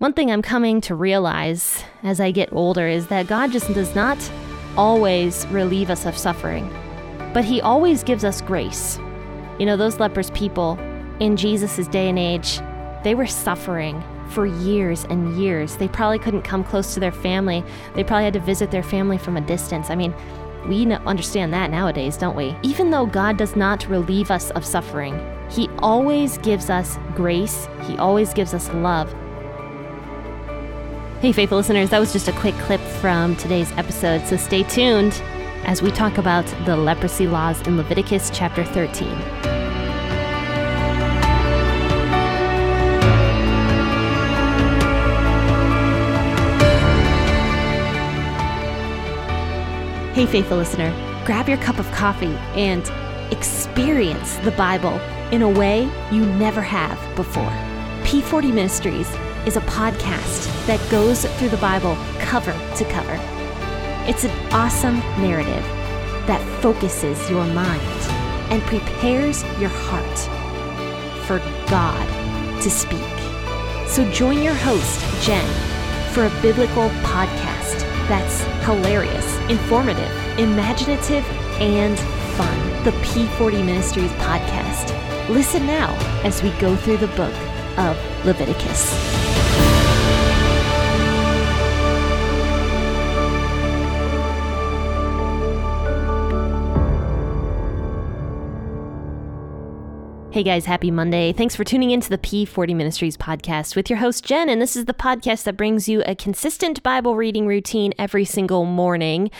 One thing I'm coming to realize as I get older is that God just does not always relieve us of suffering, but He always gives us grace. You know, those leprous people in Jesus' day and age, they were suffering for years and years. They probably couldn't come close to their family. They probably had to visit their family from a distance. I mean, we understand that nowadays, don't we? Even though God does not relieve us of suffering, He always gives us grace, He always gives us love, Hey, faithful listeners, that was just a quick clip from today's episode, so stay tuned as we talk about the leprosy laws in Leviticus chapter 13. Hey, faithful listener, grab your cup of coffee and experience the Bible in a way you never have before. P40 Ministries is a podcast that goes through the Bible cover to cover. It's an awesome narrative that focuses your mind and prepares your heart for God to speak. So join your host, Jen, for a biblical podcast that's hilarious, informative, imaginative, and fun. The P40 Ministries podcast. Listen now as we go through the book of Leviticus. Hey guys, happy Monday. Thanks for tuning into the P40 Ministries podcast with your host, Jen. And this is the podcast that brings you a consistent Bible reading routine every single morning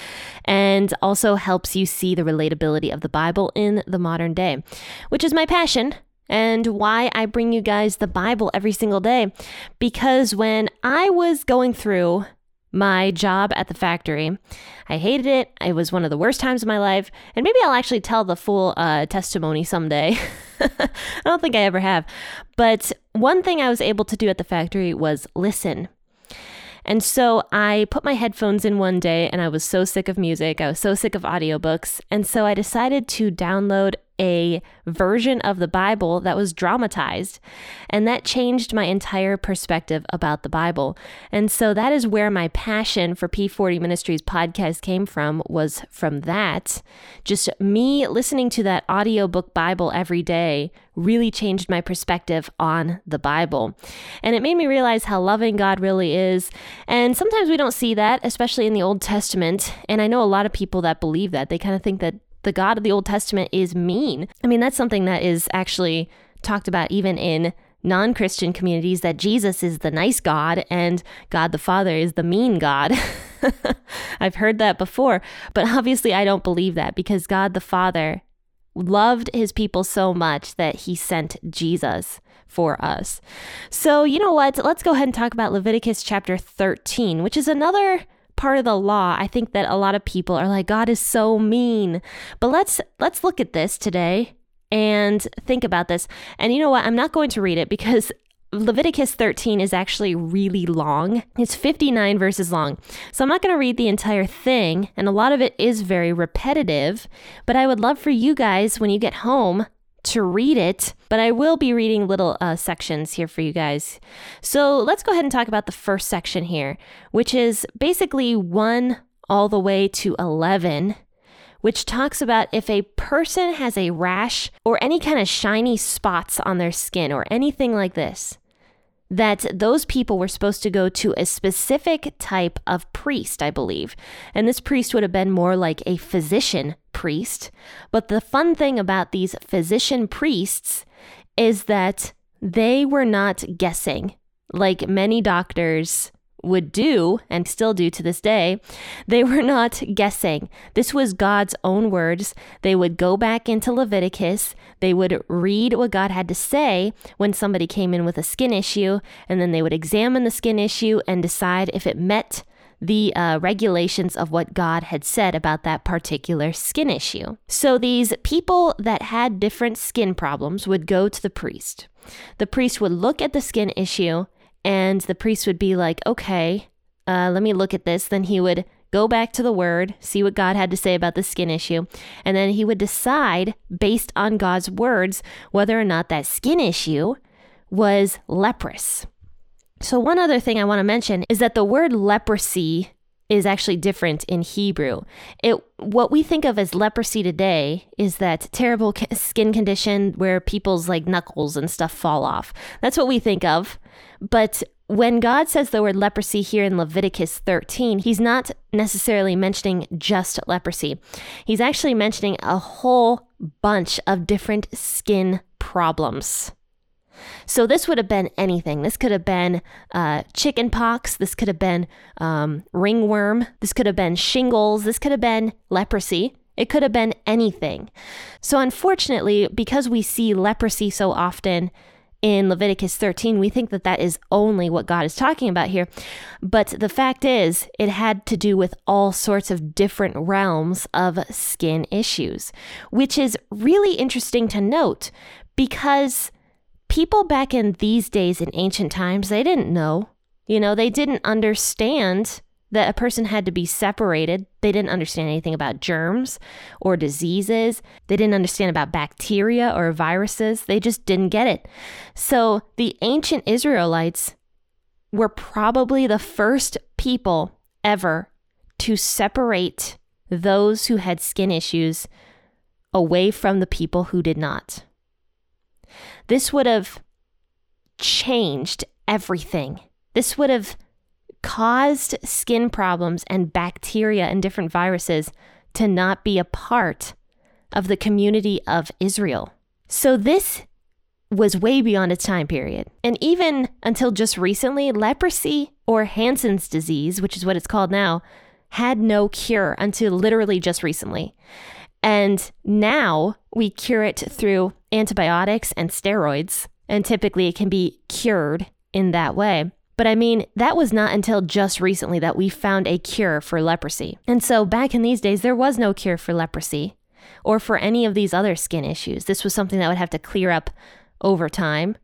and also helps you see the relatability of the Bible in the modern day, which is my passion and why I bring you guys the Bible every single day. Because when I was going through my job at the factory. I hated it. It was one of the worst times of my life. And maybe I'll actually tell the full uh, testimony someday. I don't think I ever have. But one thing I was able to do at the factory was listen. And so I put my headphones in one day and I was so sick of music. I was so sick of audiobooks. And so I decided to download a version of the Bible that was dramatized. And that changed my entire perspective about the Bible. And so that is where my passion for P40 Ministries podcast came from was from that. Just me listening to that audiobook Bible every day really changed my perspective on the Bible. And it made me realize how loving God really is. And sometimes we don't see that, especially in the Old Testament. And I know a lot of people that believe that. They kind of think that the God of the Old Testament is mean. I mean, that's something that is actually talked about even in non Christian communities that Jesus is the nice God and God the Father is the mean God. I've heard that before, but obviously I don't believe that because God the Father loved his people so much that he sent Jesus for us. So, you know what? Let's go ahead and talk about Leviticus chapter 13, which is another part of the law i think that a lot of people are like god is so mean but let's let's look at this today and think about this and you know what i'm not going to read it because Leviticus 13 is actually really long. It's 59 verses long. So I'm not going to read the entire thing, and a lot of it is very repetitive. But I would love for you guys, when you get home, to read it, but I will be reading little uh, sections here for you guys. So let's go ahead and talk about the first section here, which is basically 1 all the way to 11, which talks about if a person has a rash or any kind of shiny spots on their skin or anything like this that those people were supposed to go to a specific type of priest, I believe. And this priest would have been more like a physician priest. But the fun thing about these physician priests is that they were not guessing like many doctors would do and still do to this day, they were not guessing. This was God's own words. They would go back into Leviticus, they would read what God had to say when somebody came in with a skin issue, and then they would examine the skin issue and decide if it met the uh, regulations of what God had said about that particular skin issue. So these people that had different skin problems would go to the priest. The priest would look at the skin issue and the priest would be like, okay, uh, let me look at this. Then he would go back to the word, see what God had to say about the skin issue, and then he would decide based on God's words whether or not that skin issue was leprous. So, one other thing I want to mention is that the word leprosy is actually different in Hebrew. It what we think of as leprosy today is that terrible skin condition where people's like knuckles and stuff fall off. That's what we think of. But when God says the word leprosy here in Leviticus 13, he's not necessarily mentioning just leprosy. He's actually mentioning a whole bunch of different skin problems. So this would have been anything. This could have been uh, chicken pox. This could have been um, ringworm. This could have been shingles. This could have been leprosy. It could have been anything. So unfortunately, because we see leprosy so often in Leviticus 13, we think that that is only what God is talking about here. But the fact is, it had to do with all sorts of different realms of skin issues, which is really interesting to note because people back in these days in ancient times, they didn't know. You know, they didn't understand that a person had to be separated. They didn't understand anything about germs or diseases. They didn't understand about bacteria or viruses. They just didn't get it. So the ancient Israelites were probably the first people ever to separate those who had skin issues away from the people who did not. This would have changed everything. This would have caused skin problems and bacteria and different viruses to not be a part of the community of Israel. So this was way beyond its time period. And even until just recently, leprosy or Hansen's disease, which is what it's called now, had no cure until literally just recently. And now we cure it through antibiotics and steroids, and typically it can be cured in that way. But I mean, that was not until just recently that we found a cure for leprosy. And so back in these days, there was no cure for leprosy or for any of these other skin issues. This was something that would have to clear up over time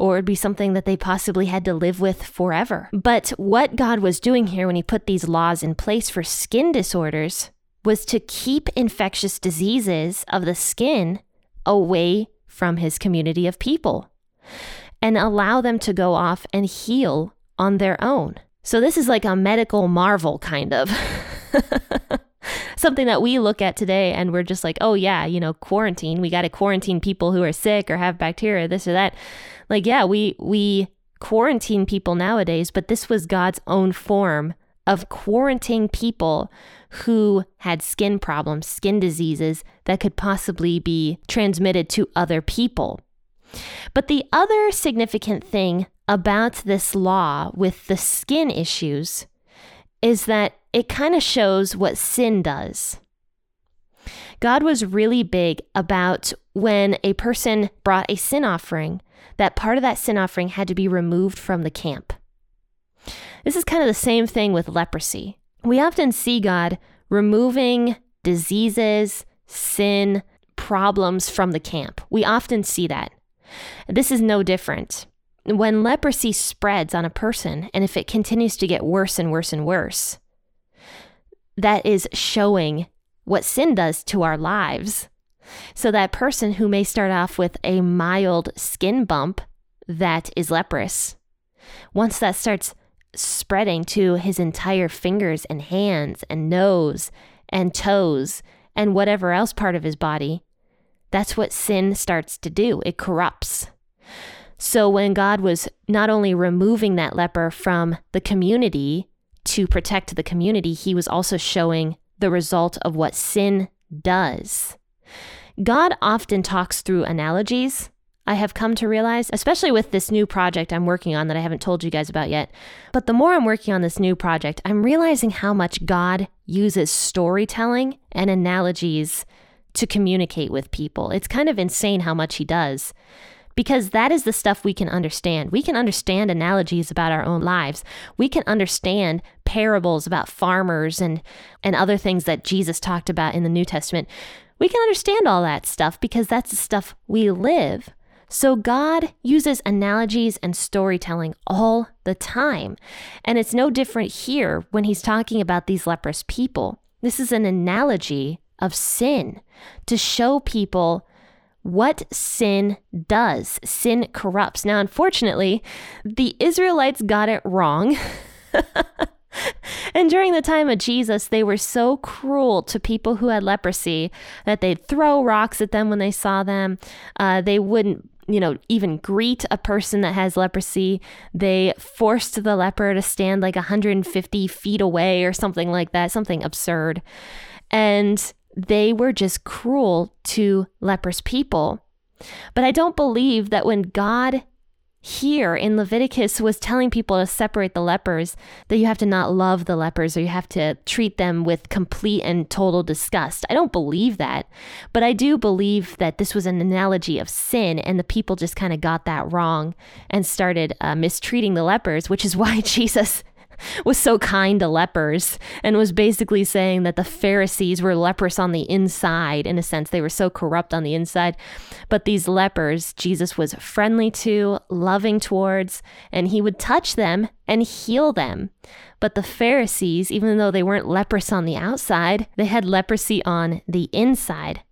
or it'd be something that they possibly had to live with forever. But what God was doing here when He put these laws in place for skin disorders was to keep infectious diseases of the skin away from his community of people and allow them to go off and heal on their own. So, this is like a medical marvel, kind of. Something that we look at today and we're just like, oh, yeah, you know, quarantine. We got to quarantine people who are sick or have bacteria, this or that. Like, yeah, we, we quarantine people nowadays, but this was God's own form of quarantining people who had skin problems, skin diseases that could possibly be transmitted to other people. But the other significant thing about this law with the skin issues is that it kind of shows what sin does. God was really big about when a person brought a sin offering, that part of that sin offering had to be removed from the camp. This is kind of the same thing with leprosy. We often see God removing diseases, sin, problems from the camp. We often see that. This is no different. When leprosy spreads on a person, and if it continues to get worse and worse and worse, that is showing what sin does to our lives. So, that person who may start off with a mild skin bump that is leprous, once that starts spreading to his entire fingers and hands and nose and toes and whatever else part of his body. That's what sin starts to do. It corrupts. So when God was not only removing that leper from the community to protect the community, he was also showing the result of what sin does. God often talks through analogies I have come to realize, especially with this new project I'm working on that I haven't told you guys about yet. But the more I'm working on this new project, I'm realizing how much God uses storytelling and analogies to communicate with people. It's kind of insane how much He does because that is the stuff we can understand. We can understand analogies about our own lives. We can understand parables about farmers and and other things that Jesus talked about in the New Testament. We can understand all that stuff because that's the stuff we live. So God uses analogies and storytelling all the time. And it's no different here when he's talking about these leprous people. This is an analogy of sin to show people what sin does. Sin corrupts. Now, unfortunately, the Israelites got it wrong. and during the time of Jesus, they were so cruel to people who had leprosy that they'd throw rocks at them when they saw them. Uh, they wouldn't you know, even greet a person that has leprosy. They forced the leper to stand like 150 feet away or something like that, something absurd. And they were just cruel to leprous people. But I don't believe that when God here in Leviticus was telling people to separate the lepers, that you have to not love the lepers or you have to treat them with complete and total disgust. I don't believe that, but I do believe that this was an analogy of sin and the people just kind of got that wrong and started uh, mistreating the lepers, which is why Jesus was so kind to lepers and was basically saying that the Pharisees were leprous on the inside, in a sense. They were so corrupt on the inside. But these lepers, Jesus was friendly to, loving towards, and he would touch them and heal them. But the Pharisees, even though they weren't leprous on the outside, they had leprosy on the inside.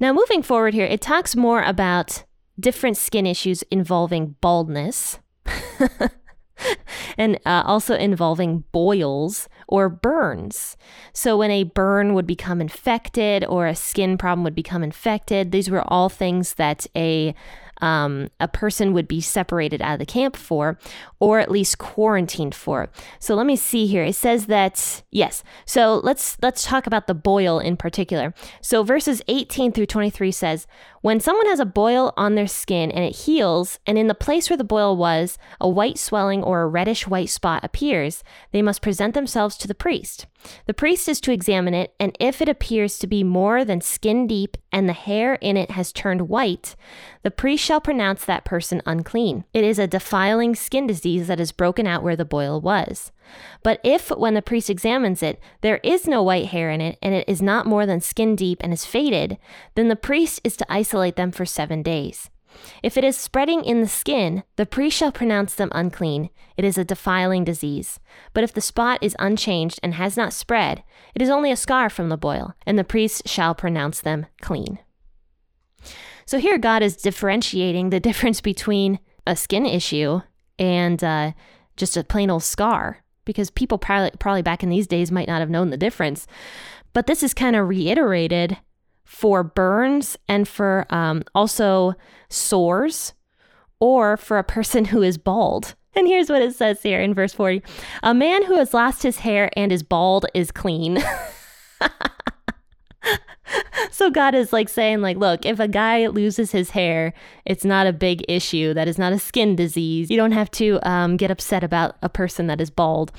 Now, moving forward here, it talks more about different skin issues involving baldness. and uh, also involving boils or burns. So, when a burn would become infected or a skin problem would become infected, these were all things that a um, a person would be separated out of the camp for, or at least quarantined for. So let me see here. It says that yes. So let's let's talk about the boil in particular. So verses 18 through 23 says, when someone has a boil on their skin and it heals, and in the place where the boil was, a white swelling or a reddish white spot appears, they must present themselves to the priest. The priest is to examine it, and if it appears to be more than skin deep and the hair in it has turned white, the priest shall pronounce that person unclean. It is a defiling skin disease that is broken out where the boil was. But if, when the priest examines it, there is no white hair in it, and it is not more than skin deep and is faded, then the priest is to isolate them for seven days. If it is spreading in the skin, the priest shall pronounce them unclean. It is a defiling disease. But if the spot is unchanged and has not spread, it is only a scar from the boil, and the priest shall pronounce them clean. So here, God is differentiating the difference between a skin issue and uh, just a plain old scar, because people probably, probably back in these days might not have known the difference. But this is kind of reiterated for burns and for um, also sores or for a person who is bald. And here's what it says here in verse 40 A man who has lost his hair and is bald is clean. so God is like saying like look, if a guy loses his hair, it's not a big issue. That is not a skin disease. You don't have to um, get upset about a person that is bald.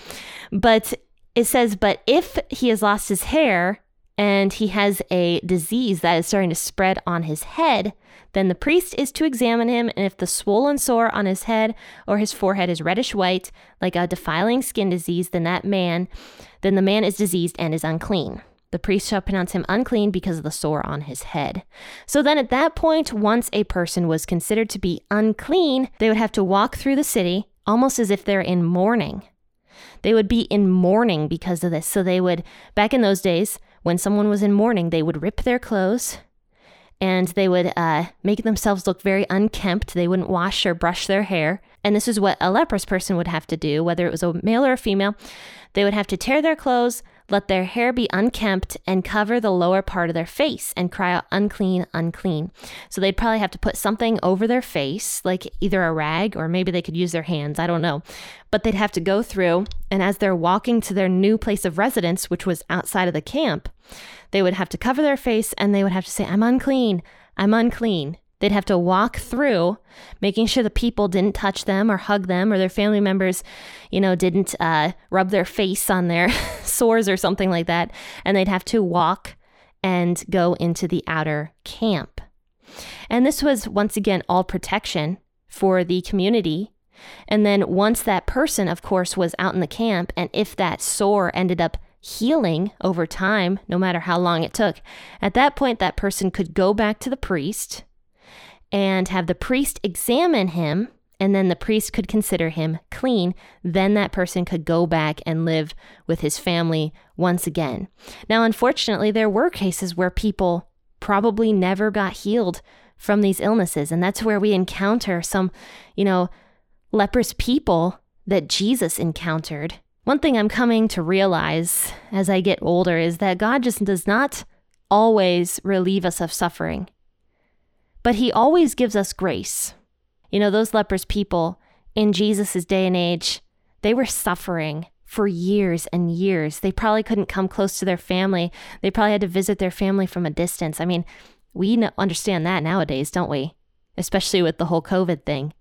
But it says, but if he has lost his hair and he has a disease that is starting to spread on his head, then the priest is to examine him, and if the swollen sore on his head or his forehead is reddish white, like a defiling skin disease, then that man, then the man is diseased and is unclean. The priest shall pronounce him unclean because of the sore on his head. So then at that point, once a person was considered to be unclean, they would have to walk through the city almost as if they're in mourning. They would be in mourning because of this. So they would, back in those days, when someone was in mourning, they would rip their clothes and they would uh, make themselves look very unkempt. They wouldn't wash or brush their hair. And this is what a leprous person would have to do, whether it was a male or a female. They would have to tear their clothes, let their hair be unkempt and cover the lower part of their face and cry out, unclean, unclean. So they'd probably have to put something over their face, like either a rag or maybe they could use their hands. I don't know. But they'd have to go through, and as they're walking to their new place of residence, which was outside of the camp, they would have to cover their face and they would have to say, I'm unclean, I'm unclean. They'd have to walk through, making sure the people didn't touch them or hug them, or their family members, you know, didn't uh, rub their face on their sores or something like that. And they'd have to walk and go into the outer camp. And this was, once again, all protection for the community. And then once that person, of course, was out in the camp, and if that sore ended up healing over time, no matter how long it took, at that point, that person could go back to the priest and have the priest examine him, and then the priest could consider him clean. Then that person could go back and live with his family once again. Now, unfortunately, there were cases where people probably never got healed from these illnesses. And that's where we encounter some, you know, leprous people that Jesus encountered. One thing I'm coming to realize as I get older is that God just does not always relieve us of suffering, but He always gives us grace. You know, those leprous people in Jesus' day and age, they were suffering for years and years. They probably couldn't come close to their family. They probably had to visit their family from a distance. I mean, we understand that nowadays, don't we? Especially with the whole COVID thing.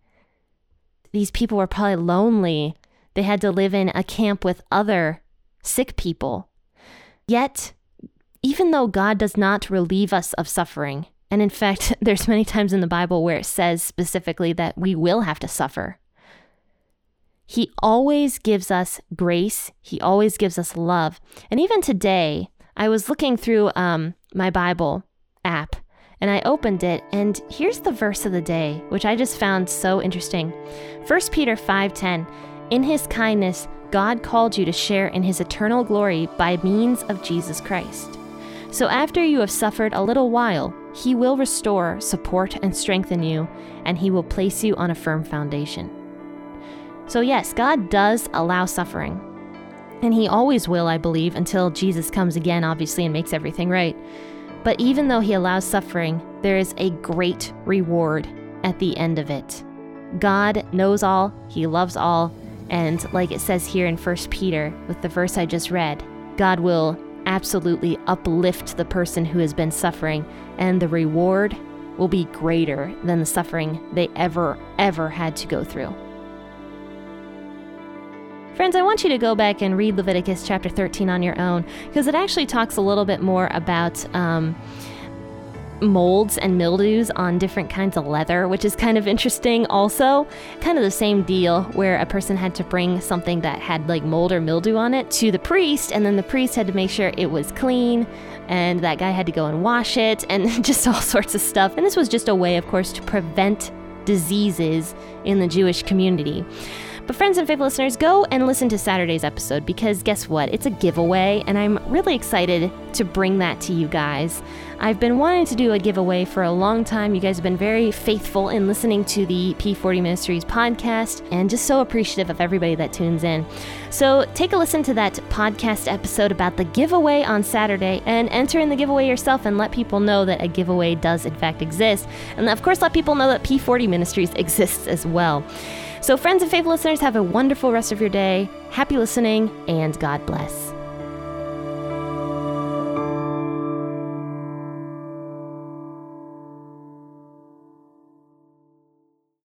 These people were probably lonely. They had to live in a camp with other sick people. Yet, even though God does not relieve us of suffering, and in fact, there's many times in the Bible where it says specifically that we will have to suffer. He always gives us grace. He always gives us love. And even today, I was looking through um, my Bible app and I opened it, and here's the verse of the day, which I just found so interesting. 1 Peter 5:10. In his kindness, God called you to share in his eternal glory by means of Jesus Christ. So after you have suffered a little while, he will restore, support, and strengthen you, and he will place you on a firm foundation. So, yes, God does allow suffering. And He always will, I believe, until Jesus comes again, obviously, and makes everything right. But even though He allows suffering, there is a great reward at the end of it. God knows all, He loves all, and like it says here in 1 Peter, with the verse I just read, God will absolutely uplift the person who has been suffering, and the reward will be greater than the suffering they ever, ever had to go through. Friends, I want you to go back and read Leviticus chapter 13 on your own because it actually talks a little bit more about. Um, molds and mildews on different kinds of leather, which is kind of interesting also. Kind of the same deal where a person had to bring something that had like mold or mildew on it to the priest, and then the priest had to make sure it was clean, and that guy had to go and wash it, and just all sorts of stuff. And this was just a way, of course, to prevent diseases in the Jewish community. But, friends and faithful listeners, go and listen to Saturday's episode because guess what? It's a giveaway, and I'm really excited to bring that to you guys. I've been wanting to do a giveaway for a long time. You guys have been very faithful in listening to the P40 Ministries podcast and just so appreciative of everybody that tunes in. So take a listen to that podcast episode about the giveaway on Saturday and enter in the giveaway yourself and let people know that a giveaway does in fact exist. And of course, let people know that P40 Ministries exists as well. So, friends and faithful listeners, have a wonderful rest of your day. Happy listening, and God bless.